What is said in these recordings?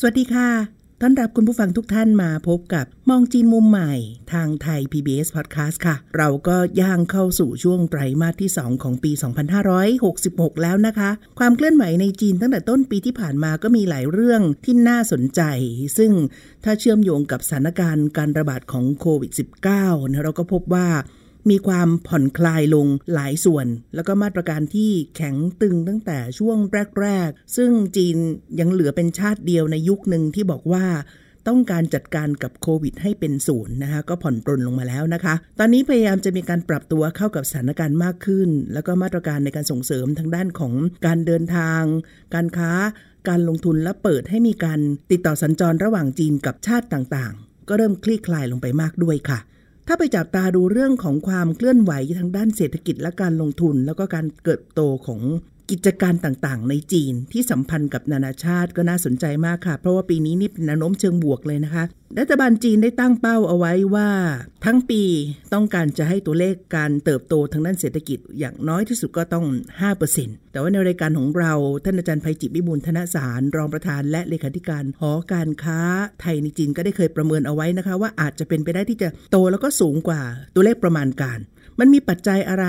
สวัสดีค่ะ ต้อนรับคุณผู้ฟังทุกท่านมาพบกับมองจีนมุมใหม่ ทางไทย PBS Podcast ค่ะ เราก็ย่างเข้าสู่ช่วงไตรมาสที่ 2 ของปี 2566 แล้วนะคะ ความเคลื่อนไหวในจีนตั้งแต่ต้นปีที่ผ่านมาก็มีหลายเรื่องที่น่าสนใจ ซึ่งถ้าเชื่อมโยงกับสถานการณ์การระบาดของโควิด -19 เราก็พบว่า มีความผ่อนคลายลงหลายส่วน แล้วก็มาตรการที่แข็งตึงตั้งแต่ช่วงแรก ๆ ซึ่งจีนยังเหลือเป็นชาติเดียวในยุคหนึ่งที่บอกว่าต้องการจัดการกับโควิดให้เป็นศูนย์นะคะก็ผ่อนปรนลงมาแล้วนะคะ ตอนนี้พยายามจะมีการปรับตัวเข้ากับสถานการณ์มากขึ้น แล้วก็มาตรการในการส่งเสริมทางด้านของการเดินทาง การค้า การลงทุนและเปิดให้มีการติดต่อสัญจรระหว่างจีนกับชาติต่างๆ ก็เริ่มคลี่คลายลงไปมากด้วยค่ะ ถ้าไปจับตาดูเรื่องของความเคลื่อนไหวทางด้านเศรษฐกิจและการลงทุน แล้วก็การเกิดโตของ กิจการต่างๆ ในจีนที่สัมพันธ์กับนานาชาติก็น่าสนใจมากค่ะ เพราะว่าปีนี้นี่เป็นแนวโน้มเชิงบวกเลยนะคะ รัฐบาลจีนได้ตั้งเป้าเอาไว้ว่า ทั้งปีต้องการจะให้ตัวเลขการเติบโตทางด้านเศรษฐกิจอย่างน้อยที่สุดก็ต้อง 5%แต่ว่าในรายการของเรา ท่านอาจารย์ภัยจิตวิบูลธนสาร รองประธานและเลขาธิการหอการค้าไทยในจีนก็ได้เคยประเมินเอาไว้นะคะ ว่าอาจจะเป็นไปได้ที่จะโตแล้วก็สูงกว่าตัวเลขประมาณการ มันมีปัจจัยอะไร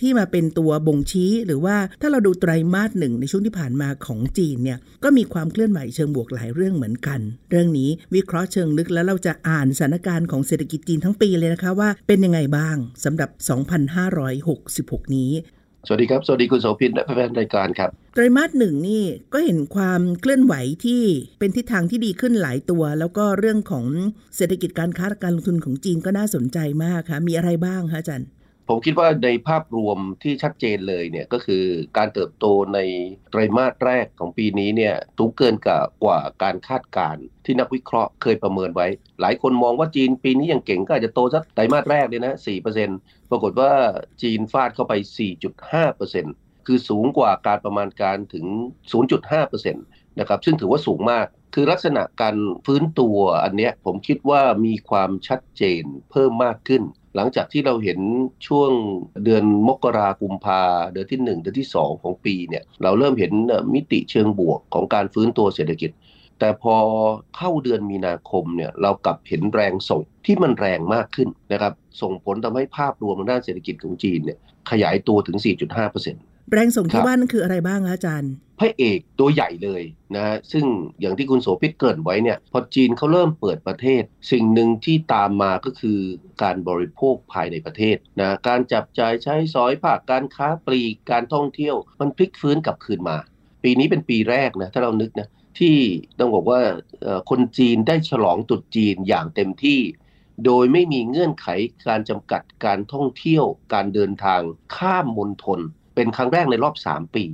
ที่มาเป็นตัวบ่งชี้ หรือว่าถ้าเราดูไตรมาสหนึ่งในช่วงที่ผ่านมาของจีนเนี่ยก็มีความเคลื่อนไหวเชิงบวกหลายเรื่องเหมือนกัน เรื่องนี้วิเคราะห์เชิงลึกแล้วเราจะอ่านสถานการณ์ของเศรษฐกิจจีนทั้งปีเลยนะคะว่าเป็นยังไงบ้างสำหรับ 2566 นี้สวัสดีครับ สวัสดีคุณโสภินและแฟนรายการครับ ไตรมาสหนึ่งนี่ก็เห็นความเคลื่อนไหวที่เป็นทิศทางที่ดีขึ้นหลายตัว แล้วก็เรื่องของเศรษฐกิจการค้าและการลงทุนของจีนก็น่าสนใจมากค่ะ มีอะไรบ้างคะอาจารย์ ผมคิดว่าในภาพรวมที่ชัดเจนเลยเนี่ยก็คือการเติบโตในไตรมาสแรกของปีนี้เนี่ยสูงเกินกับกว่าการคาดการณ์ที่นักวิเคราะห์เคยประเมินไว้ หลายคนมองว่าจีนปีนี้ยังเก่งก็อาจจะโตสักไตรมาสแรกเลยนะ4%ปรากฏว่าจีนฟาดเข้าไป 4.5%คือสูงกว่าการประมาณการถึง 0.5%นะครับซึ่งถือว่าสูงมากคือลักษณะการฟื้นตัวอันเนี้ยผมคิดว่ามีความชัดเจนเพิ่มมากขึ้น หลังจากที่เราเห็นช่วงเดือนมกรากุมภาเดือนที่ 1 เดือนที่ 2 ของปีเนี่ยเราเริ่มเห็นมิติเชิงบวกของการฟื้นตัวเศรษฐกิจ แต่พอเข้าเดือนมีนาคมเนี่ยเรากลับเห็นแรงส่งที่มันแรงมากขึ้นนะครับส่งผลทำให้ภาพรวมด้านเศรษฐกิจของจีนเนี่ยขยายตัวถึง 4.5% แรงส่งที่ว่านั่นคืออะไรบ้างคะอาจารย์พระเอกตัวใหญ่เลยนะซึ่งอย่างที่คุณโสภิตเกรินไว้เนี่ยพอจีนเขาเริ่มเปิดประเทศ สิ่งหนึ่งที่ตามมาก็คือการบริโภคภายในประเทศนะการจับจ่ายใช้สอยภาคการค้าปลีกการท่องเที่ยวมันพลิกฟื้นกลับคืนมา ปีนี้เป็นปีแรกนะถ้าเรานึกนะที่ต้องบอกว่าคนจีนได้ฉลองตรุษจีนอย่างเต็มที่ โดยไม่มีเงื่อนไขการจำกัดการท่องเที่ยว การเดินทางข้ามมณฑล เป็นครั้งแรกในรอบ 3 ปี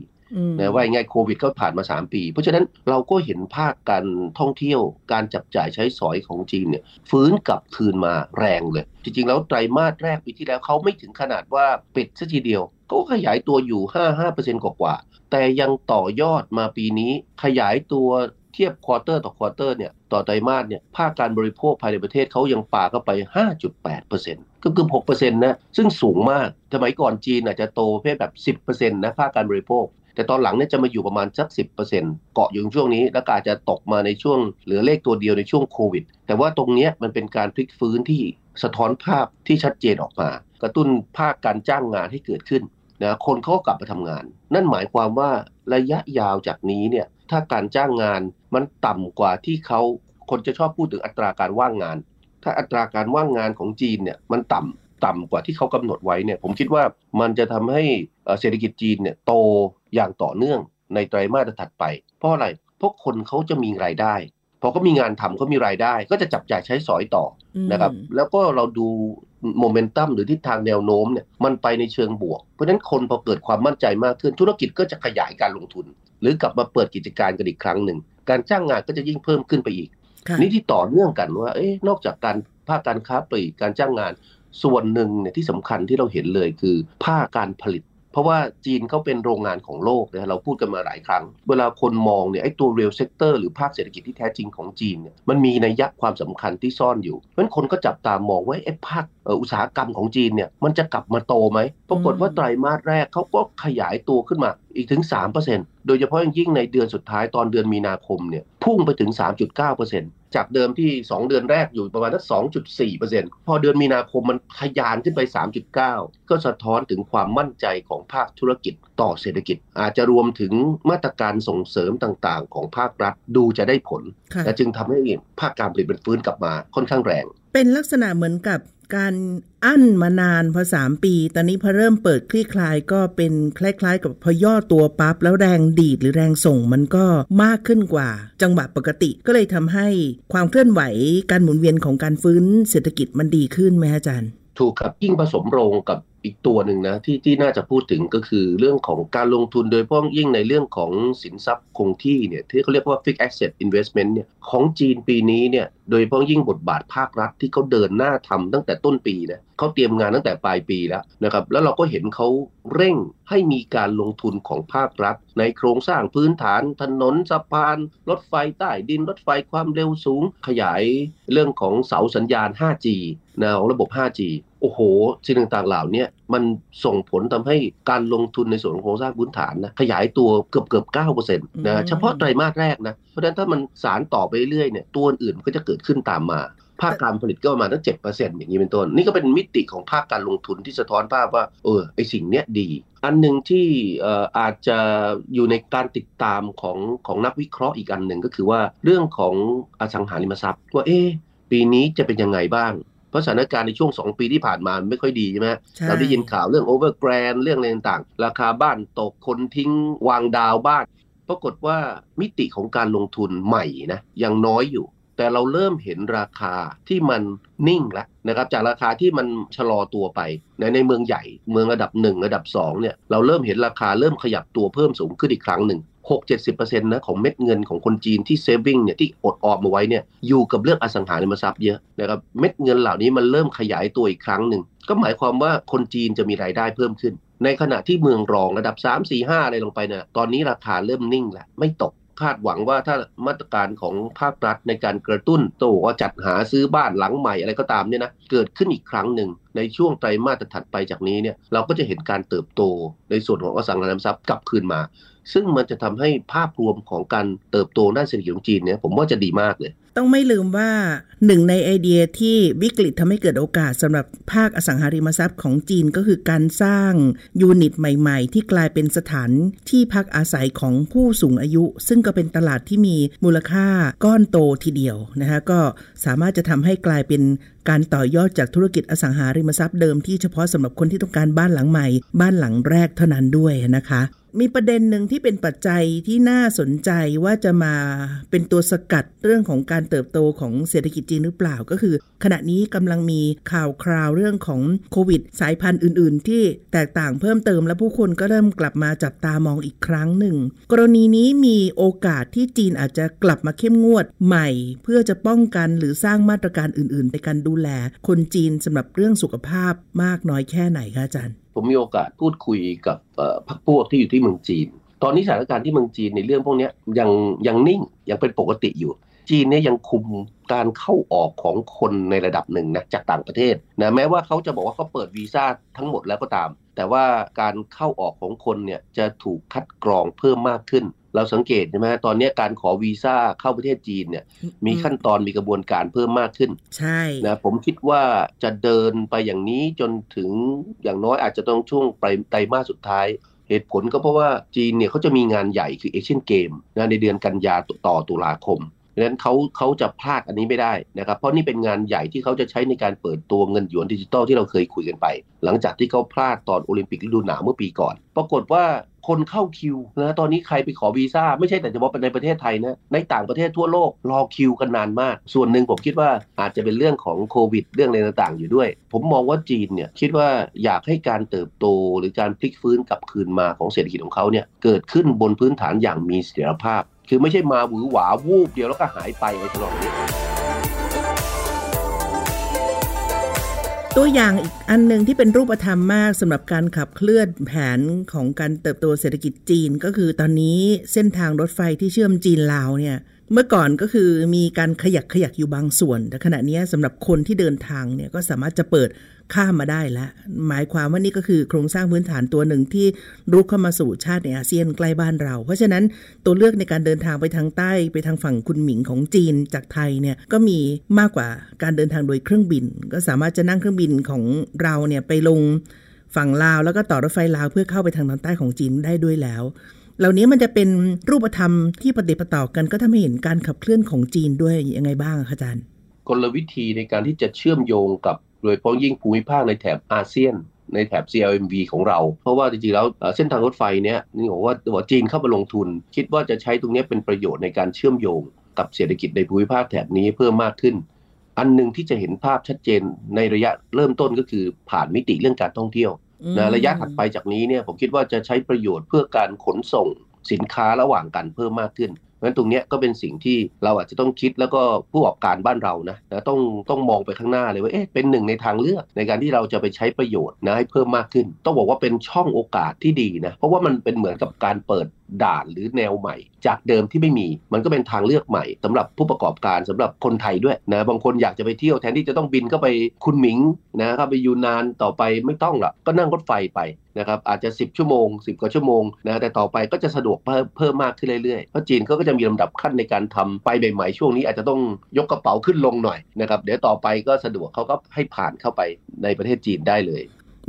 นะว่าไงโควิดก็ผ่านมา 3 ปี เพราะฉะนั้นเราก็เห็นภาคการท่องเที่ยวการจับจ่ายใช้สอยของจีนเนี่ยฟื้นกลับคืนมาแรงเลย จริง ๆ แล้วไตรมาสแรกปีที่แล้วเขาไม่ถึงขนาดว่าปิดซะทีเดียวเขาขยายตัวอยู่ 5-5%กว่าๆแต่ยังต่อยอดมาปีนี้ขยายตัวเทียบ quarter ต่อ quarter เนี่ยต่อไตรมาสเนี่ยภาคการบริโภคภายในประเทศเขายังปาเข้าไป 5.8% ก็คือ6%นต์นะซึ่งสูงมากสมัยก่อนจีนอาจจะโตเพศแบบ10%นต์นะภาคการบริโภค แต่ตอนหลังเนี่ยจะมาอยู่ประมาณสัก10%เซ็นต์เกาะอยู่ช่วงนี้ แล้วก็อาจจะตกมาในช่วงเหลือเลขตัวเดียวในช่วงโควิด แต่ว่าตรงนี้มันเป็นการพลิกฟื้นที่สะท้อนภาพที่ชัดเจนออกมา กระตุ้นภาคการจ้างงานให้เกิดขึ้นนะคนเขาก็กลับมาทำงาน นั่นหมายความว่าระยะยาวจากนี้เนี่ยถ้าการจ้างงานมันต่ำกว่าที่เขาคนจะชอบพูดถึงอัตราการว่างงาน ถ้าอัตราการว่างงานของจีนเนี่ยมันต่ำต่ำกว่าที่เขากำหนดไว้เนี่ยผมคิดว่ามันจะทำให้เศรษฐกิจจีนเนี่ยโตอย่างต่อเนื่องในไตรมาสถัดไป เพราะอะไรเพราะคนเขาจะมีรายได้พอเขามีงานทำเขามีรายได้ ก็จะจับจ่ายใช้สอยต่อนะครับแล้วก็เราดูโมเมนตัมหรือทิศทางแนวโน้มเนี่ยมันไปในเชิงบวก เพราะฉะนั้นคนพอเกิดความมั่นใจมากขึ้นธุรกิจก็จะขยายการลงทุน หรือกลับมาเปิดกิจการกันอีกครั้งหนึ่ง การจ้างงานก็จะยิ่งเพิ่มขึ้นไปอีกค่ะ นี่ที่ต่อเนื่องกันว่า เอ๊ะนอกจากการภาคการค้าปลีกการจ้างงาน ส่วนหนึ่งเนี่ยที่สำคัญที่เราเห็นเลยคือภาคการผลิต เพราะว่าจีนเขาเป็นโรงงานของโลกนะเราพูดกันมาหลายครั้ง เวลาคนมองเนี่ยไอ้ตัว real sector หรือภาคเศรษฐกิจที่แท้จริงของจีนเนี่ยมันมีในัยยะความสำคัญที่ซ่อนอยู่ เพราะฉะนั้นคนก็จับตามองว่าไอ้ภาคอุตสาหกรรมของจีนเนี่ยมันจะกลับมาโตไหมปรากฏว่าไตรมาสแรกเขาก็ขยายตัวขึ้นมาอีกถึง 3%โดยเฉพาะอย่างยิ่งในเดือนสุดท้ายตอนเดือนมีนาคมเนี่ยพุ่งไปถึง 3.9% จากเดิมที่ 2 เดือนแรกอยู่ประมาณสัก2.4%พอเดือนมีนาคมมันทะยานขึ้นไป 3.9 ก็สะท้อนถึงความมั่นใจของภาคธุรกิจต่อเศรษฐกิจ อาจจะรวมถึงมาตรการส่งเสริมต่างๆ ของภาครัฐดูจะได้ผลค่ะและจึงทำให้ภาคการผลิตมันฟื้นกลับมาค่อนข้างแรง เป็นลักษณะเหมือนกับ การอั้นมานานพอสามปี ตอนนี้พอเริ่มเปิดคลี่คลายก็เป็นคล้ายๆ กับพอย่อตัวปั๊บแล้วแรงดีดหรือแรงส่งมันก็มากขึ้นกว่า จังหวะปกติก็เลยทำให้ความเคลื่อนไหวการหมุนเวียนของการฟื้นเศรษฐกิจมันดีขึ้นไหมอาจารย์ ถูกครับยิ่งผสมโรงกับ อีกตัวหนึ่งนะที่ที่น่าจะพูดถึงก็คือเรื่องของการลงทุนโดยเฉพาะยิ่งในเรื่องของสินทรัพย์คงที่เนี่ยที่เขาเรียกว่า fixed asset investment เนี่ยของจีนปีนี้เนี่ยโดยเฉพาะยิ่งบทบาทภาครัฐที่เขาเดินหน้าทำตั้งแต่ต้นปีนะเขาเตรียมงานตั้งแต่ปลายปีแล้วนะครับแล้วเราก็เห็นเขาเร่งให้มีการลงทุนของภาครัฐ ในโครงสร้างพื้นฐาน ถนนสะพาน รถไฟใต้ดินรถไฟความเร็วสูง ขยายเรื่องของเสาสัญญาณ 5G นะของระบบ 5G โอ้โหสิ่งต่างๆเหล่าเนี้มันส่งผลทำให้การลงทุนในส่วนของโครงสร้างพื้นฐานนะขยายตัวเกือบเกือบ9%นะเฉพาะไตรมาสแรกนะ เพราะฉะนั้นถ้ามันสารต่อไปเรื่อยๆเนี่ยตัวอื่นมันก็จะเกิดขึ้นตามมาภาคการผลิตก็ประมาณตั้งเจ็ดเปอร์เซ็นต์อย่างนี้เป็นต้น นี่ก็เป็นมิติของภาคการลงทุนที่สะท้อนภาพว่า เออไอสิ่งเนี้ยดี อันหนึ่งที่เอ่ออาจจะอยู่ในการติดตามของของนักวิเคราะห์อีกอันหนึ่งก็คือว่าเรื่องของอสังหาริมทรัพย์ว่าเอ๊ะปีนี้จะเป็นยังไงบ้าง เพราะสถานการณ์ในช่วง 2 ปีที่ผ่านมาไม่ค่อยดีใช่ไหมใช่เราได้ยินข่าวเรื่องโอเวอร์แกรนเรื่องอะไรต่างๆ ราคาบ้านตกคนทิ้งวางดาวบ้าน ปรากฏว่ามิติของการลงทุนใหม่นะยังน้อยอยู่ แต่เราเริ่มเห็นราคาที่มันนิ่งแล้วนะครับจากราคาที่มันชะลอตัวไปในในเมืองใหญ่เมืองระดับ 1 ระดับ2เนี่ยเราเริ่มเห็นราคาเริ่มขยับตัวเพิ่มสูงขึ้นอีกครั้งหนึ่ง6-70%นะของเม็ดเงินของคนจีนที่ saving เนี่ยที่อดออมมาไว้เนี่ยอยู่กับเรื่องอสังหาริมทรัพย์เยอะนะครับเม็ดเงินเหล่านี้มันเริ่มขยายตัวอีกครั้งหนึ่งก็หมายความว่าคนจีนจะมีรายได้เพิ่มขึ้น ในขณะที่เมืองรองระดับ 3 4 5อะไรลงไปเนี่ยตอนนี้ราคาเริ่มนิ่งแล้วไม่ตก คาดหวังว่าถ้ามาตรการของภาครัฐในการกระตุ้นโตว่าจัดหาซื้อบ้านหลังใหม่อะไรก็ตามเนี่ยนะเกิดขึ้นอีกครั้งหนึ่งในช่วงไตรมาสถัดไปจากนี้เนี่ยเราก็จะเห็นการเติบโตในส่วนของอสังหาริมทรัพย์กลับคืนมา ซึ่งมันจะทำให้ภาพรวมของการเติบโตด้านเศรษฐกิจของจีนเนี่ยผมว่าจะดีมากเลย ต้องไม่ลืมว่าหนึ่งในไอเดียที่วิกฤตทำให้เกิดโอกาสสำหรับภาคอสังหาริมทรัพย์ของจีนก็คือการสร้างยูนิตใหม่ ๆ ที่กลายเป็นสถานที่พักอาศัยของผู้สูงอายุ ซึ่งก็เป็นตลาดที่มีมูลค่าก้อนโตทีเดียวนะคะก็สามารถจะทำให้กลายเป็นการต่อยอดจากธุรกิจอสังหาริมทรัพย์เดิมที่เฉพาะสำหรับคนที่ต้องการบ้านหลังใหม่ บ้านหลังแรกเท่านั้นด้วยนะคะมีประเด็นหนึ่งที่เป็นปัจจัยที่น่าสนใจว่าจะมาเป็นตัวสกัดเรื่องของการเติบโตของเศรษฐกิจจีนหรือเปล่าก็คือ ขณะนี้กำลังมีข่าวคราวเรื่องของโควิด สายพันธุ์อื่น ๆ ที่แตกต่างเพิ่มเติมและผู้คนก็เริ่มกลับมาจับตามองอีกครั้งหนึ่ง กรณีนี้มีโอกาสที่จีนอาจจะกลับมาเข้มงวดใหม่ เพื่อจะป้องกันหรือสร้างมาตรการอื่น ๆ ในการดูแล คนจีนสำหรับเรื่องสุขภาพมากน้อยแค่ไหนคะอาจารย์ ผมมีโอกาสพูดคุยกับพรรคพวกที่อยู่ที่เมืองจีนตอนนี้สถานการณ์ที่เมืองจีนในเรื่องพวกนี้ยังยังนิ่งยังเป็นปกติอยู่ จีนเนี่ยยังคุมการเข้าออกของคนในระดับหนึ่งนะจากต่างประเทศนะแม้ว่าเขาจะบอกว่าเขาเปิดวีซ่าทั้งหมดแล้วก็ตาม แต่ว่าการเข้าออกของคนเนี่ยจะถูกคัดกรองเพิ่มมากขึ้น เราสังเกตใช่ไหมตอนนี้การขอวีซ่าเข้าประเทศจีนเนี่ยมีขั้นตอนมีกระบวนการเพิ่มมากขึ้น ใช่นะผมคิดว่าจะเดินไปอย่างนี้จนถึงอย่างน้อยอาจจะต้องช่วงไตรไตรมาสสุดท้ายเหตุผลก็เพราะว่าจีนเนี่ยเขาจะมีงานใหญ่คือเอเชียนเกมนะในเดือนกันยาต่อตุลาคม ดังนั้นเขาเขาจะพลาดอันนี้ไม่ได้นะครับ เพราะนี่เป็นงานใหญ่ที่เขาจะใช้ในการเปิดตัวเงินหยวนดิจิตอลที่เราเคยคุยกันไป หลังจากที่เขาพลาดตอนโอลิมปิกฤดูหนาวเมื่อปีก่อน ปรากฏว่าคนเข้าคิวนะตอนนี้ใครไปขอวีซ่าไม่ใช่แต่เฉพาะในประเทศไทยนะในต่างประเทศทั่วโลกรอคิวกันนานมาก ส่วนหนึ่งผมคิดว่าอาจจะเป็นเรื่องของโควิด เรื่องอะไรต่างๆ อยู่ด้วย ผมมองว่าจีนเนี่ยคิดว่าอยากให้การเติบโตหรือการพลิกฟื้นกลับคืนมาของเศรษฐกิจของเขาเนี่ยเกิดขึ้นบนพื้นฐานอย่างมีเสถียรภาพ คือไม่ใช่มาหวือหวาวูบเดียวแล้วก็หายไปในตลอดนี้ ตัวอย่างอีกอันหนึ่งที่เป็นรูปธรรมมากสำหรับการขับเคลื่อนแผนของการเติบโตเศรษฐกิจจีน ก็คือตอนนี้เส้นทางรถไฟที่เชื่อมจีนลาวเนี่ย เมื่อก่อนก็คือมีการขยักขยักอยู่บางส่วน แต่ขณะนี้สำหรับคนที่เดินทางเนี่ยก็สามารถจะเปิดข้ามมาได้แล้วหมายความว่านี่ก็คือโครงสร้างพื้นฐานตัวหนึ่งที่รุกเข้ามาสู่ชาติในอาเซียนใกล้บ้านเรา เพราะฉะนั้นตัวเลือกในการเดินทางไปทางใต้ไปทางฝั่งคุณหมิงของจีนจากไทยเนี่ยก็มีมากกว่าการเดินทางโดยเครื่องบิน ก็สามารถจะนั่งเครื่องบินของเราเนี่ยไปลงฝั่งลาวแล้วก็ต่อรถไฟลาวเพื่อเข้าไปทางตอนใต้ของจีนได้ด้วยแล้ว เหล่านี้มันจะเป็นรูปธรรมที่ปฏิปต่อกันก็ทำให้เห็นการขับเคลื่อนของจีนด้วยยังไงบ้างคะอาจารย์ กลวิธีในการที่จะเชื่อมโยงกับโดยเฉพาะยิ่งภูมิภาคในแถบอาเซียนในแถบ CLMV ของเรา เพราะว่าจริงๆ แล้วเส้นทางรถไฟเนี้ยนี่บอกว่าว่าจีนเข้ามาลงทุน คิดว่าจะใช้ตรงนี้เป็นประโยชน์ในการเชื่อมโยงกับเศรษฐกิจในภูมิภาคแถบนี้เพิ่มมากขึ้น อันหนึ่งที่จะเห็นภาพชัดเจนในระยะเริ่มต้นก็คือผ่านมิติเรื่องการท่องเที่ยว นะระยะถัดไปจากนี้เนี่ยผมคิดว่าจะใช้ประโยชน์เพื่อการขนส่งสินค้าระหว่างกันเพิ่มมากขึ้นเพราะฉะนั้นตรงนี้ก็เป็นสิ่งที่เราอาจจะต้องคิดแล้วก็ผู้ประกอบการบ้านเรานะนะต้องต้องมองไปข้างหน้าเลยว่าเอ๊ะเป็นหนึ่งในทางเลือก ในการที่เราจะไปใช้ประโยชน์นะให้เพิ่มมากขึ้น ต้องบอกว่าเป็นช่องโอกาสที่ดีนะเพราะว่ามันเป็นเหมือนกับการเปิด ด่านหรือแนวใหม่ จากเดิมที่ไม่มี มันก็เป็นทางเลือกใหม่สำหรับผู้ประกอบการสำหรับคนไทยด้วยนะบางคนอยากจะไปเที่ยวแทนที่จะต้องบินเข้าไปคุณหมิงนะครับไปยูนานต่อไปไม่ต้องหรอกก็นั่งรถไฟไปนะครับอาจจะ 10 ชั่วโมง 10 กว่าชั่วโมงนะแต่ต่อไปก็จะสะดวกเพิ่มเพิ่มมากขึ้นเรื่อยๆเพราะจีนเขาก็จะมีลำดับขั้นในการทำไปใหม่ๆช่วงนี้อาจจะต้องยกกระเป๋าขึ้นลงหน่อยนะครับเดี๋ยวต่อไปก็สะดวกเขาก็ให้ผ่านเข้าไปในประเทศจีนได้เลย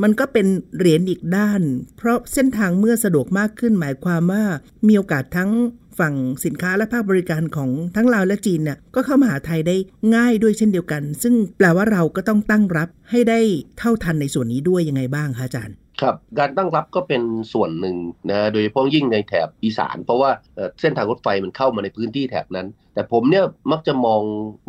มันก็เป็นเหรียญอีกด้าน เพราะเส้นทางเมื่อสะดวกมากขึ้นหมายความว่า มีโอกาสทั้งฝั่งสินค้าและภาคบริการของทั้งลาวและจีนเนี่ยก็เข้ามาหาไทยได้ง่ายด้วยเช่นเดียวกัน ซึ่งแปลว่าเราก็ต้องตั้งรับให้ได้เท่าทันในส่วนนี้ด้วยยังไงบ้างคะอาจารย์ครับการตั้งรับก็เป็นส่วนหนึ่งนะโดยเฉพาะยิ่งในแถบอีสาน เพราะว่าเส้นทางรถไฟมันเข้ามาในพื้นที่แถบนั้นแต่ผมเนี่ยมักจะมอง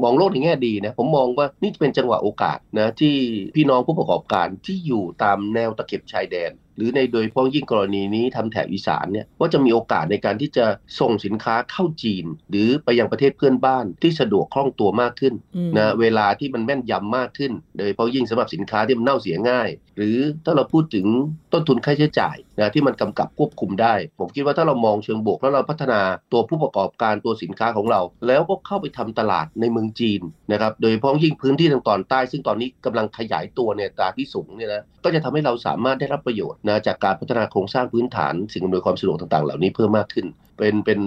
มองโลกในแง่ดีนะผมมองว่านี่เป็นจังหวะโอกาสนะที่พี่น้องผู้ประกอบการที่อยู่ตามแนวตะเข็บชายแดน หรือในโดยเฉพาะยิ่งกรณีนี้ทำแถบอีสานเนี่ยว่าจะมีโอกาสในการที่จะส่งสินค้าเข้าจีน หรือไปยังประเทศเพื่อนบ้านที่สะดวกคล่องตัวมากขึ้นนะเวลาที่มันแม่นยำมากขึ้น โดยเฉพาะยิ่งสำหรับสินค้าที่มันเน่าเสียง่าย หรือถ้าเราพูดถึงต้นทุนค่าใช้จ่ายนะที่มันกำกับควบคุมได้ ผมคิดว่าถ้าเรามองเชิงบวกแล้วเราพัฒนาตัวผู้ประกอบการตัวสินค้าของเรา แล้วก็เข้าไปทำตลาดในเมืองจีนนะครับโดยเฉพาะยิ่งพื้นที่ทางตอนใต้ ซึ่งตอนนี้กำลังขยายตัวเนี่ยตาที่สูงเนี่ยนะก็จะทำให้เราสามารถได้รับประโยชน์นะจากการพัฒนาโครงสร้างพื้นฐาน สิ่งอำนวยความสะดวกต่างๆ เหล่านี้เพิ่มมากขึ้น เป็นเป็น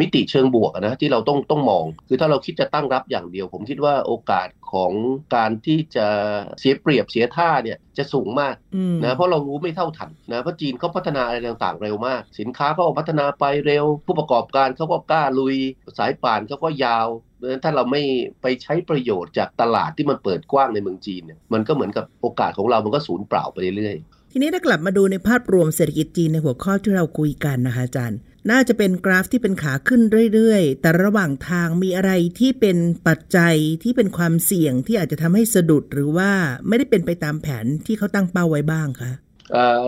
มิติเชิงบวกนะที่เราต้องต้องมอง คือถ้าเราคิดจะตั้งรับอย่างเดียว ผมคิดว่าโอกาสของการที่จะเสียเปรียบเสียท่าเนี่ยจะสูงมากนะเพราะเรารู้ไม่เท่าทันนะเพราะจีนเขาพัฒนาอะไรต่างๆ เร็วมาก สินค้าเขาพัฒนาไปเร็ว ผู้ประกอบการเขาก็กล้าลุย สายป่านเขาก็ยาวเพราะฉะนั้นถ้าเราไม่ไปใช้ประโยชน์จากตลาดที่มันเปิดกว้างในเมืองจีนเนี่ยมันก็เหมือนกับโอกาสของเรา มันก็สูญเปล่าไปเรื่อยๆทีนี้ถ้ากลับมาดูในภาพรวมเศรษฐกิจจีนในหัวข้อที่เราคุยกันนะคะอาจารย์ น่าจะเป็นกราฟที่เป็นขาขึ้นเรื่อยๆ แต่ระหว่างทางมีอะไรที่เป็นปัจจัยที่เป็นความเสี่ยงที่อาจจะทำให้สะดุดหรือว่าไม่ได้เป็นไปตามแผนที่เขาตั้งเป้าไว้บ้างคะ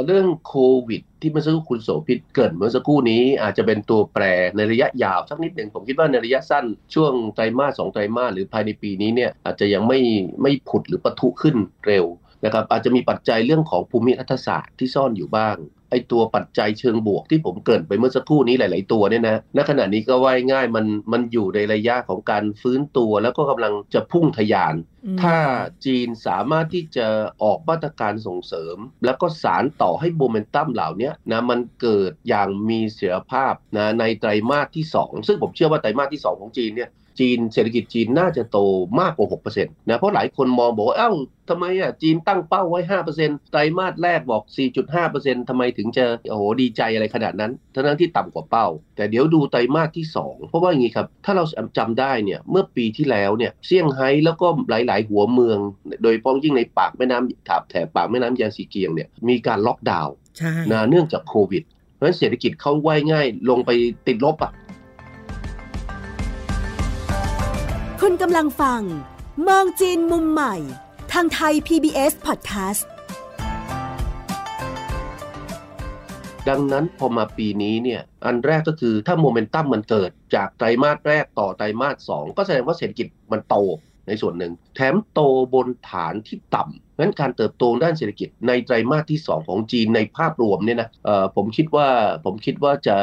เรื่องโควิด ที่เมื่อสักครู่คุณโสภิตเกิดเมื่อสักครู่นี้อาจจะเป็นตัวแปรในระยะยาวสักนิดหนึ่งผมคิดว่าในระยะสั้นช่วงไตรมาสสองไตรมาสหรือภายในปีนี้เนี่ยอาจจะยังไม่ไม่ผุดหรือปะทุขึ้นเร็วนะครับอาจจะมีปัจจัยเรื่องของภูมิรัฐศาสตร์ที่ซ่อนอยู่บ้าง ไอตัวปัจจัยเชิงบวกที่ผมเกริ่นไปเมื่อสักครู่นี้หลาย ๆ ตัวเนี่ยนะ ณ ขณะนี้ก็ว่ายง่ายมันมันอยู่ในระยะของการฟื้นตัว แล้วก็กำลังจะพุ่งทยาน ถ้าจีนสามารถที่จะออกมาตรการส่งเสริม แล้วก็สารต่อให้โมเมนตัมเหล่านี้นะมันเกิดอย่างมีเสถียรภาพนะในไตรมาสที่ 2 ซึ่งผมเชื่อว่าไตรมาสที่ 2 ของจีนเนี่ย จีนเศรษฐกิจจีนน่าจะโตมากกว่า6%นะเพราะหลายคนมองบอกว่าเอ้าทำไมอะจีนตั้งเป้าไว้ 5%ไตรมาสแรกบอก 4.5%ทำไมถึงจะโอ้โหดีใจอะไรขนาดนั้นทั้งนั้นที่ต่ำกว่าเป้า แต่เดี๋ยวดูไตรมาสที่ 2 เพราะว่าอย่างนี้ครับ ถ้าเราจำได้เนี่ยเมื่อปีที่แล้วเนี่ยเซี่ยงไฮ้แล้วก็หลาย ๆ หัวเมือง โดยเฉพาะยิ่งในปากแม่น้ำถาบแถบปากแม่น้ำยางซีเกียงเนี่ยมีการล็อกดาวน์นะเนื่องจากโควิดเพราะฉะนั้นเศรษฐกิจเขาว่ายง่ายลงไปติดลบอะ คุณกำลังฟัง มองจีนมุมใหม่ ทางไทย PBS Podcast ดังนั้นพอมาปีนี้เนี่ยอันแรกก็คือถ้าโมเมนตัมมันเกิดจากไตรมาสแรกต่อไตรมาสสองก็แสดงว่าเศรษฐกิจมันโตในส่วนหนึ่ง แถมโตบนฐานที่ต่ำงั้นการเติบโตด้านเศรษฐกิจในไตรมาสที่ 2 ของจีนในภาพรวมเนี่ยนะผมคิดว่าผมคิดว่าจะ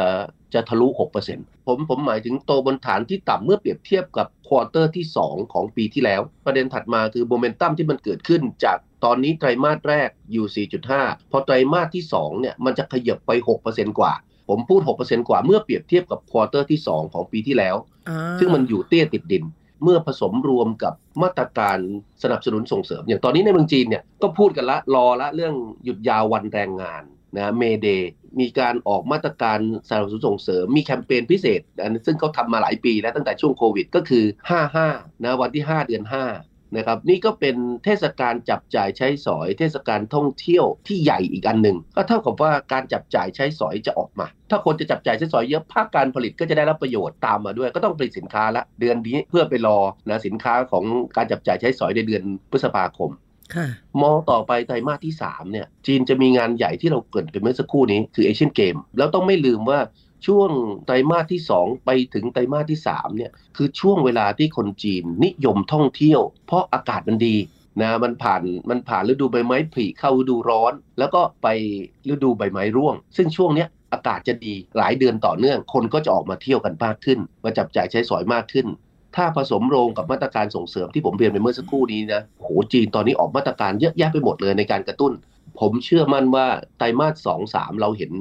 จะทะลุ 6%ผมผมหมายถึงโตบนฐานที่ต่ำเมื่อเปรียบเทียบกับ quarter ที่ 2 ของปีที่แล้ว ประเด็นถัดมาคือโมเมนตัมที่มันเกิดขึ้นจากตอนนี้ไตรมาสแรกอยู่ 4.5 พอไตรมาสที่ 2 เนี่ย มันจะขยับไป 6%กว่า ผมพูด 6%กว่าเมื่อเปรียบเทียบกับ quarter ที่ 2 ของปีที่แล้ว ซึ่งมันอยู่เตี้ยติดดินเมื่อผสมรวมกับมาตรการสนับสนุนส่งเสริม อย่างตอนนี้ในเมืองจีนเนี่ยก็พูดกันละรอละเรื่องหยุดยาววันแรงงาน นะ May Day มีการออกมาตรการสนับสนุนส่งเสริม มีแคมเปญพิเศษซึ่งเขาทำมาหลายปีแล้วตั้งแต่ช่วงโควิดก็คือ 55 นะวันที่ 5 เดือน 5 นะครับ นี่ก็เป็นเทศกาลจับจ่ายใช้สอย เทศกาลท่องเที่ยวที่ใหญ่อีกอันหนึ่งก็เท่ากับว่าการจับจ่ายใช้สอยจะออกมา ถ้าคนจะจับจ่ายใช้สอยเยอะภาคการผลิตก็จะได้รับประโยชน์ตามมาด้วย ก็ต้องผลิตสินค้าละเดือนนี้เพื่อไปรอนะสินค้าของการจับจ่ายใช้สอยในเดือนพฤษภาคม มองต่อไปไตรมาสที่ 3 เนี่ย จีนจะมีงานใหญ่ที่เราเกิดไปเมื่อสักครู่นี้คือเอเชียนเกมแล้วต้องไม่ลืมว่าช่วงไตรมาสที่ 2 ไปถึงไตรมาสที่ 3 เนี่ย คือช่วงเวลาที่คนจีนนิยมท่องเที่ยว เพราะอากาศมันดีนะมันผ่านมันผ่านฤดูใบไม้ผลิเข้าฤดูร้อน แล้วก็ไปฤดูใบไม้ร่วง ซึ่งช่วงเนี้ยอากาศจะดีหลายเดือนต่อเนื่อง คนก็จะออกมาเที่ยวกันมากขึ้น มาจับจ่ายใช้สอยมากขึ้น ถ้าผสมโรงกับมาตรการส่งเสริมที่ผมเรียนไปเมื่อสักครู่นี้นะโหจีนตอนนี้ออกมาตรการเยอะแยะไปหมดเลยในการกระตุ้น ผมเชื่อมั่นว่าไตรมาสสองสามเราเห็น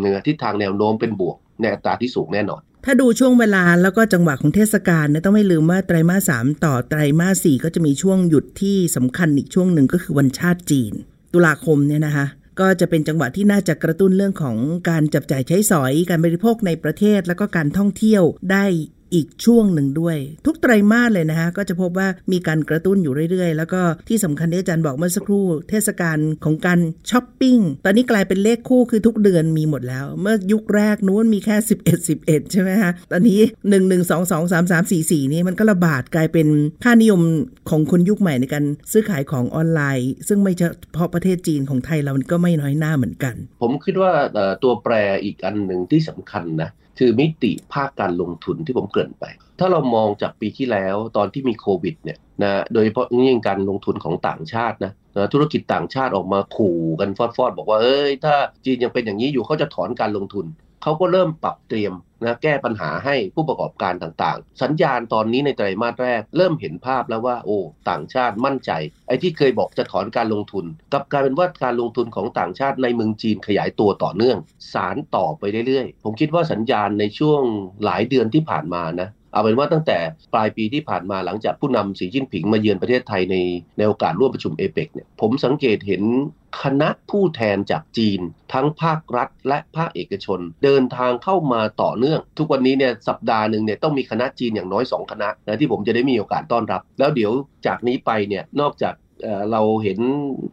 เนื้อทิศทางแนวโน้มเป็นบวกในอัตราที่สูงแน่นอน ถ้าดูช่วงเวลาแล้วก็จังหวะของเทศกาลเนี่ยต้องไม่ลืมว่าไตรมาสสามต่อไตรมาสสี่ก็จะมีช่วงหยุดที่สำคัญอีกช่วงหนึ่งก็คือวันชาติจีน ตุลาคมเนี่ยนะคะก็จะเป็นจังหวะที่น่าจะกระตุ้นเรื่องของการจับจ่ายใช้สอย การบริโภคในประเทศ แล้วก็การท่องเที่ยวได้ อีกช่วงหนึ่งด้วย ทุกไตรมาสเลยนะคะก็จะพบว่ามีการกระตุ้นอยู่เรื่อยๆ แล้วก็ที่สำคัญที่อาจารย์บอกเมื่อสักครู่เทศกาลของการช้อปปิ้งตอนนี้กลายเป็นเลขคู่คือทุกเดือนมีหมดแล้ว เมื่อยุคแรกนู้นมีแค่ 11 11 ใช่ไหมคะตอนนี้ 1 1 2 2 3 3 4 4 นี่มันก็ระบาดกลายเป็นค่านิยมของคนยุคใหม่ในการซื้อขายของออนไลน์ ซึ่งไม่เฉพาะประเทศจีนของไทยเราก็ไม่น้อยหน้าเหมือนกัน ผมคิดว่าตัวแปรอีกอันหนึ่งที่สำคัญนะ คือมิติภาคการลงทุนที่ผมเกริ่นไป ถ้าเรามองจากปีที่แล้วตอนที่มีโควิดเนี่ยนะโดยเฉพาะยิ่งการลงทุนของต่างชาตินะนะธุรกิจต่างชาติออกมาขู่กันฟอดๆ บอกว่าเอ้ยถ้าจีนยังเป็นอย่างนี้อยู่เขาจะถอนการลงทุน เขาก็เริ่มปรับเตรียม นะแก้ปัญหาให้ผู้ประกอบการต่างๆ สัญญาณตอนนี้ในไตรมาสแรก เริ่มเห็นภาพแล้วว่าโอ้ต่างชาติมั่นใจ ไอ้ที่เคยบอกจะถอนการลงทุนกับการเป็นว่าการลงทุนของต่างชาติในเมืองจีนขยายตัวต่อเนื่อง สารต่อไปเรื่อยๆ ผมคิดว่าสัญญาณในช่วงหลายเดือนที่ผ่านมานะ เอาเป็นว่าตั้งแต่ปลายปีที่ผ่านมาหลังจากผู้นำสีจิ้นผิงมาเยือนประเทศไทยในในโอกาสร่วมประชุมเอเปกเนี่ยผมสังเกตเห็นคณะผู้แทนจากจีน ทั้งภาครัฐ และภาคเอกชน เดินทางเข้ามาต่อเนื่อง ทุกวันนี้เนี่ยสัปดาห์หนึ่งเนี่ยต้องมีคณะจีนอย่างน้อย 2 คณะนะที่ผมจะได้มีโอกาสต้อนรับ แล้วเดี๋ยวจากนี้ไปเนี่ยนอกจากเราเห็น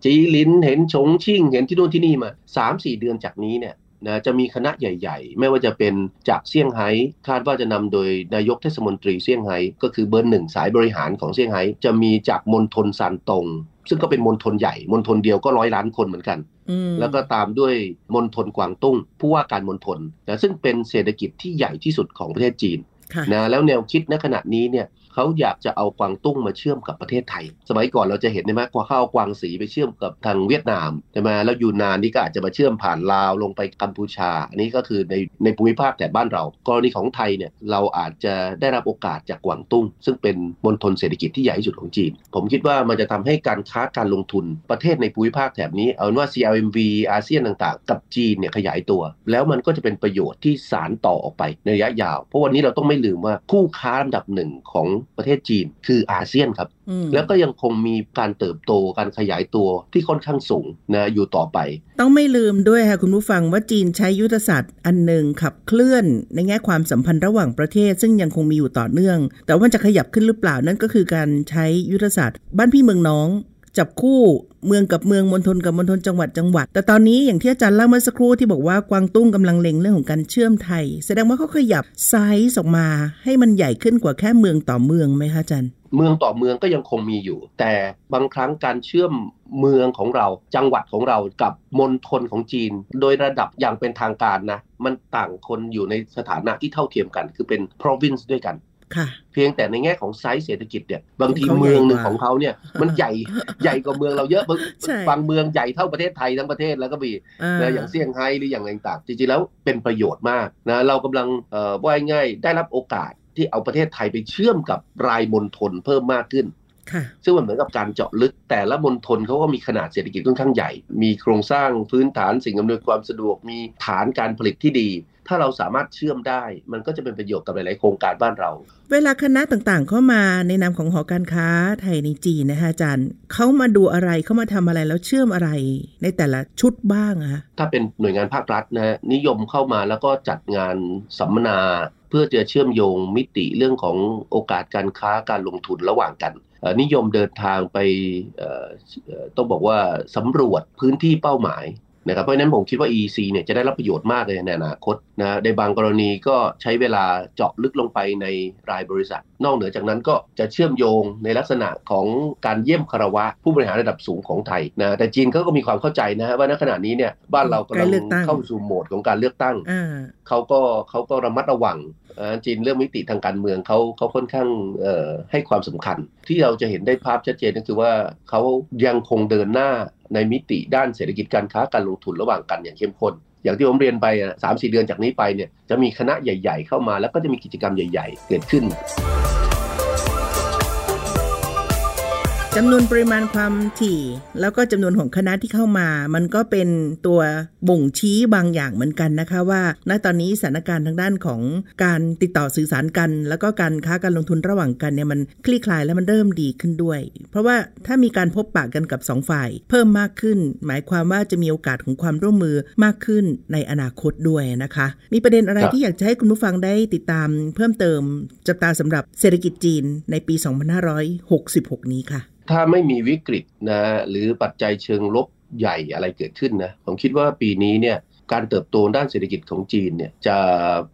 จีลินเห็นชงชิ่ง เห็นที่นู่นที่นี่มา 3-4 เดือนจากนี้เนี่ย นะจะมีคณะใหญ่ ๆ ไม่ว่าจะเป็นจากเซี่ยงไฮ้คาดว่าจะนำโดยนายกเทศมนตรีเซี่ยงไฮ้ก็คือเบอร์หนึ่งสายบริหารของเซี่ยงไฮ้จะมีจากมณฑลซานตงซึ่งก็เป็นมณฑลใหญ่มณฑลเดียวก็ร้อยล้านคนเหมือนกัน แล้วก็ตามด้วยมณฑลกวางตุ้ง ผู้ว่าการมณฑลนะซึ่งเป็นเศรษฐกิจที่ใหญ่ที่สุดของประเทศจีนนะแล้วแนวคิดณขณะนี้เนี่ย เขาอยากจะเอากวางตุ้งมาเชื่อมกับประเทศไทย สมัยก่อนเราจะเห็นใช่ไหมว่าเขาเอากวางสีไปเชื่อมกับทางเวียดนามใช่ไหมแล้วยูนานนี่ก็อาจจะมาเชื่อมผ่านลาวลงไปกัมพูชา อันนี้ก็คือในในภูมิภาคแต่บ้านเรา กรณีของไทยเนี่ยเราอาจจะได้รับโอกาสจากกวางตุ้ง ซึ่งเป็นมณฑลเศรษฐกิจที่ใหญ่ที่สุดของจีน ผมคิดว่ามันจะทำให้การค้าการลงทุนประเทศในภูมิภาคแถบนี้เอาว่า CLMV อาเซียนต่างๆ กับจีนเนี่ยขยายตัว แล้วมันก็จะเป็นประโยชน์ที่สารต่อออกไปในระยะยาว เพราะวันนี้เราต้องไม่ลืมว่าคู่ค้าอันดับหนึ่งของประเทศจีนคืออาเซียนครับ แล้วก็ยังคงมีการเติบโตการขยายตัวที่ค่อนข้างสูงนะอยู่ต่อไป ต้องไม่ลืมด้วยค่ะคุณผู้ฟังว่าจีนใช้ยุทธศาสตร์อันหนึ่งขับเคลื่อน ในแง่ความสัมพันธ์ระหว่างประเทศ ซึ่งยังคงมีอยู่ต่อเนื่อง แต่ว่าจะขยับขึ้นหรือเปล่านั่นก็คือการใช้ยุทธศาสตร์บ้านพี่เมืองน้อง จับคู่เมืองกับเมืองมณฑลกับมณฑลจังหวัดจังหวัด แต่ตอนนี้อย่างที่อาจารย์เล่าเมื่อสักครู่ที่บอกว่ากวางตุ้งกำลังเล็งเรื่องของการเชื่อมไทย แสดงว่าเขาขยับไซส์ออกมา ให้มันใหญ่ขึ้นกว่าแค่เมืองต่อเมืองไหมคะอาจารย์เมืองต่อเมืองก็ยังคงมีอยู่ แต่บางครั้งการเชื่อมเมืองของเรา จังหวัดของเรากับมณฑลของจีน โดยระดับอย่างเป็นทางการนะ มันต่างคนอยู่ในสถานะที่เท่าเทียมกัน คือเป็น province ด้วยกัน เพียงแต่ในแง่ของไซส์เศรษฐกิจเนี่ยบางทีเขาใหญ่เมืองหนึ่งกว่าของเขาเนี่ยมันใหญ่ใหญ่กว่าเมืองเราเยอะบางใช่บางเมืองใหญ่เท่าประเทศไทยทั้งประเทศแล้วก็มีนะอย่างเซี่ยงไฮ้หรืออย่างไรต่างๆจริงๆแล้วเป็นประโยชน์มากนะเรากำลังเอ่อว่าง่ายๆได้รับโอกาสที่เอาประเทศไทยไปเชื่อมกับรายมณฑลเพิ่มมากขึ้นค่ะซึ่งมันเหมือนกับการเจาะลึกแต่ละมณฑลเขาก็มีขนาดเศรษฐกิจค่อนข้างใหญ่ มีโครงสร้างพื้นฐานสิ่งอำนวยความสะดวก มีฐานการผลิตที่ดีถ้าเราสามารถเชื่อมได้ มันก็จะเป็นประโยชน์กับหลาย ๆ โครงการบ้านเรา เวลาคณะต่างๆ เข้ามาในนามของหอการค้าไทยในจีนนะคะอาจารย์เขามาดูอะไรเขามาทำอะไรแล้วเชื่อมอะไรในแต่ละชุดบ้างอะคะถ้าเป็นหน่วยงานภาครัฐนะฮะนิยมเข้ามาแล้วก็จัดงานสัมมนาเพื่อจะเชื่อมโยงมิติเรื่องของโอกาสการค้าการลงทุนระหว่างกันเอ่อนิยมเดินทางไปเอ่อเอ่อต้องบอกว่าสำรวจพื้นที่เป้าหมาย นะครับเพราะฉะนั้นผมคิดว่า EC เนี่ยจะได้รับประโยชน์มากเลยในอนาคตนะในบางกรณีก็ใช้เวลาเจาะลึกลงไปในรายบริษัท นอกเหนือจากนั้นก็จะเชื่อมโยงในลักษณะของการเยี่ยมคารวะ ผู้บริหารระดับสูงของไทยนะแต่จีนเขาก็มีความเข้าใจนะฮะว่าณขณะนี้เนี่ยบ้านเรากำลังเข้าสู่โหมดของการเลือกตั้งอ่าเขาก็เขาก็ระมัดระวังอ่า จีนเรื่องมิติทางการเมืองเขาเขาค่อนข้างเอ่อให้ความสำคัญ ที่เราจะเห็นได้ภาพชัดเจนก็คือว่าเขายังคงเดินหน้าในมิติด้านเศรษฐกิจการค้าการลงทุนระหว่างกันอย่างเข้มข้นอย่างที่ผมเรียนไปสามสี่เดือนจากนี้ไปเนี่ยจะมีคณะใหญ่ ๆ เข้ามาแล้วก็จะมีกิจกรรมใหญ่ ๆ เกิดขึ้น จำนวนปริมาณความถี่ แล้วก็จำนวนของคณะที่เข้ามา มันก็เป็นตัวบ่งชี้บางอย่างเหมือนกันนะคะว่าณตอนนี้สถานการณ์ทางด้านของการติดต่อสื่อสารกัน แล้วก็การค้าการลงทุนระหว่างกันเนี่ยมันคลี่คลายแล้วมันเริ่มดีขึ้นด้วย เพราะว่าถ้ามีการพบปะกันกับสองฝ่าย เพิ่มมากขึ้น หมายความว่าจะมีโอกาสของความร่วมมือมากขึ้นในอนาคตด้วยนะคะ มีประเด็นอะไรครับที่อยากจะให้คุณผู้ฟังได้ติดตามเพิ่มเติมจับตาสำหรับเศรษฐกิจจีนในปี 2566 นี้ค่ะถ้าไม่มีวิกฤตนะหรือปัจจัยเชิงลบใหญ่อะไรเกิดขึ้นนะผมคิดว่าปีนี้เนี่ยการเติบโตด้านเศรษฐกิจของจีนเนี่ยจะ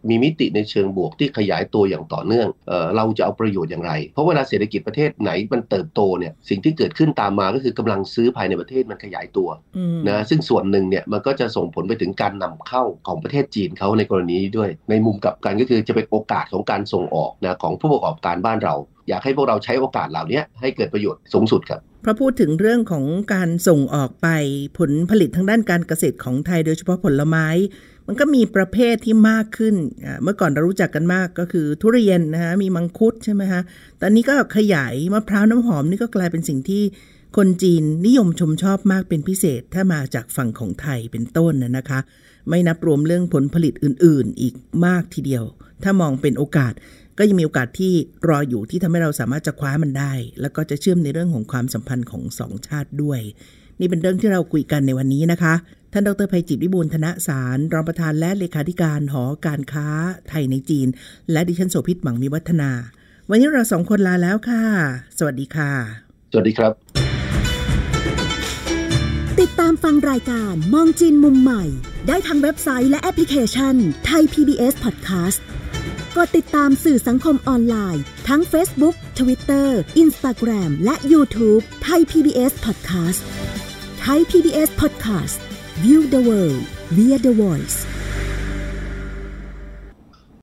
มีมิติในเชิงบวกที่ขยายตัวอย่างต่อเนื่องเออเราจะเอาประโยชน์อย่างไร เพราะเวลาเศรษฐกิจประเทศไหนมันเติบโตเนี่ยสิ่งที่เกิดขึ้นตามมาก็คือกำลังซื้อภายในประเทศมันขยายตัวอืมนะซึ่งส่วนหนึ่งเนี่ยมันก็จะส่งผลไปถึงการนำเข้าของประเทศจีนเขาในกรณีนี้ด้วย ในมุมกลับกันก็คือจะเป็นโอกาสของการส่งออกนะของผู้ประกอบการบ้านเรา อยากให้พวกเราใช้โอกาสเหล่านี้ให้เกิดประโยชน์สูงสุดครับเพราะพูดถึงเรื่องของการส่งออกไปผลผลิตทางด้านการเกษตรของไทยโดยเฉพาะผลไม้ มันก็มีประเภทที่มากขึ้น เมื่อก่อนเรารู้จักกันมากก็คือทุเรียนนะคะมีมังคุดใช่ไหมคะตอนนี้ก็ขยายมะพร้าวน้ำหอมนี่ก็กลายเป็นสิ่งที่คนจีนนิยมชมชอบมากเป็นพิเศษถ้ามาจากฝั่งของไทยเป็นต้นนะนะคะ ไม่นับรวมเรื่องผลผลิตอื่น ๆ อีกมากทีเดียว ถ้ามองเป็นโอกาส ก็ยังมีโอกาสที่รออยู่ที่ทำให้เราสามารถจะคว้ามันได้ แล้วก็จะเชื่อมในเรื่องของความสัมพันธ์ของสองชาติด้วย นี่เป็นเรื่องที่เราคุยกันในวันนี้นะคะ ท่านดรภัยจิตวิบูลย์ธนสาร รองประธานและเลขาธิการหอการค้าไทยในจีน และดิฉันโสภิตหมังมีวัฒนา วันนี้เราสองคนลาแล้วค่ะ สวัสดีค่ะ สวัสดีครับ ติดตามฟังรายการมองจีนมุมใหม่ ได้ทางเว็บไซต์และแอปพลิเคชันไทย PBS Podcast กดติดตามสื่อสังคมออนไลน์ ทั้ง Facebook Twitter Instagram และ YouTube ไทย PBS Podcast ไทย PBS Podcast View the world via the voice